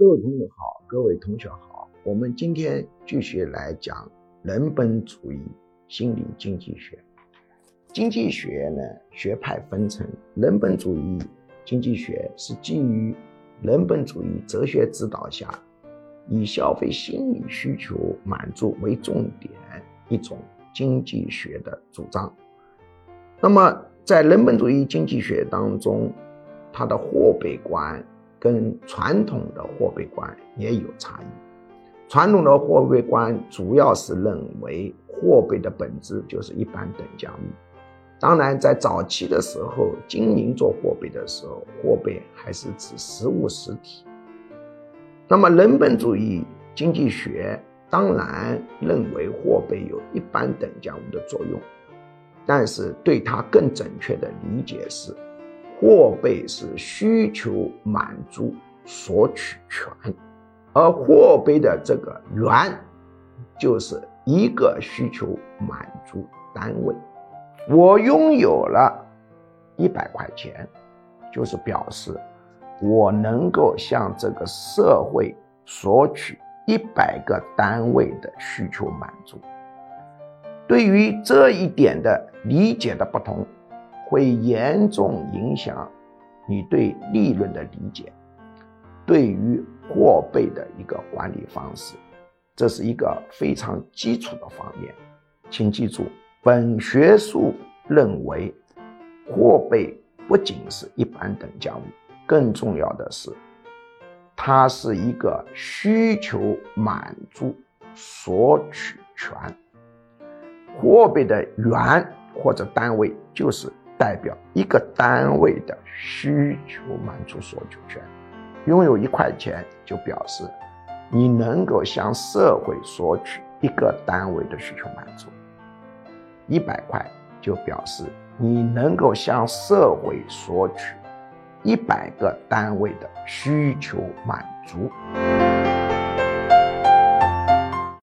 各位朋友好，各位同学好，我们今天继续来讲人本主义心理经济学。经济学呢，学派分成人本主义经济学是基于人本主义哲学指导下，以消费心理需求满足为重点一种经济学的主张。那么，在人本主义经济学当中，它的货币观。跟传统的货币观也有差异。传统的货币观主要是认为货币的本质就是一般等价物。当然，在早期的时候，经营做货币的时候，货币还是指实物实体。那么，人本主义经济学当然认为货币有一般等价物的作用，但是对它更准确的理解是。货币是需求满足索取权，而货币的这个元就是一个需求满足单位。我拥有了一百块钱，就是表示我能够向这个社会索取一百个单位的需求满足。对于这一点的理解的不同。会严重影响你对利润的理解，对于货币的一个管理方式，这是一个非常基础的方面。请记住，本学术认为，货币不仅是一般等价物，更重要的是，它是一个需求满足索取权。货币的元或者单位就是。代表一个单位的需求满足索取权，拥有一块钱就表示你能够向社会索取一个单位的需求满足，一百块就表示你能够向社会索取一百个单位的需求满足。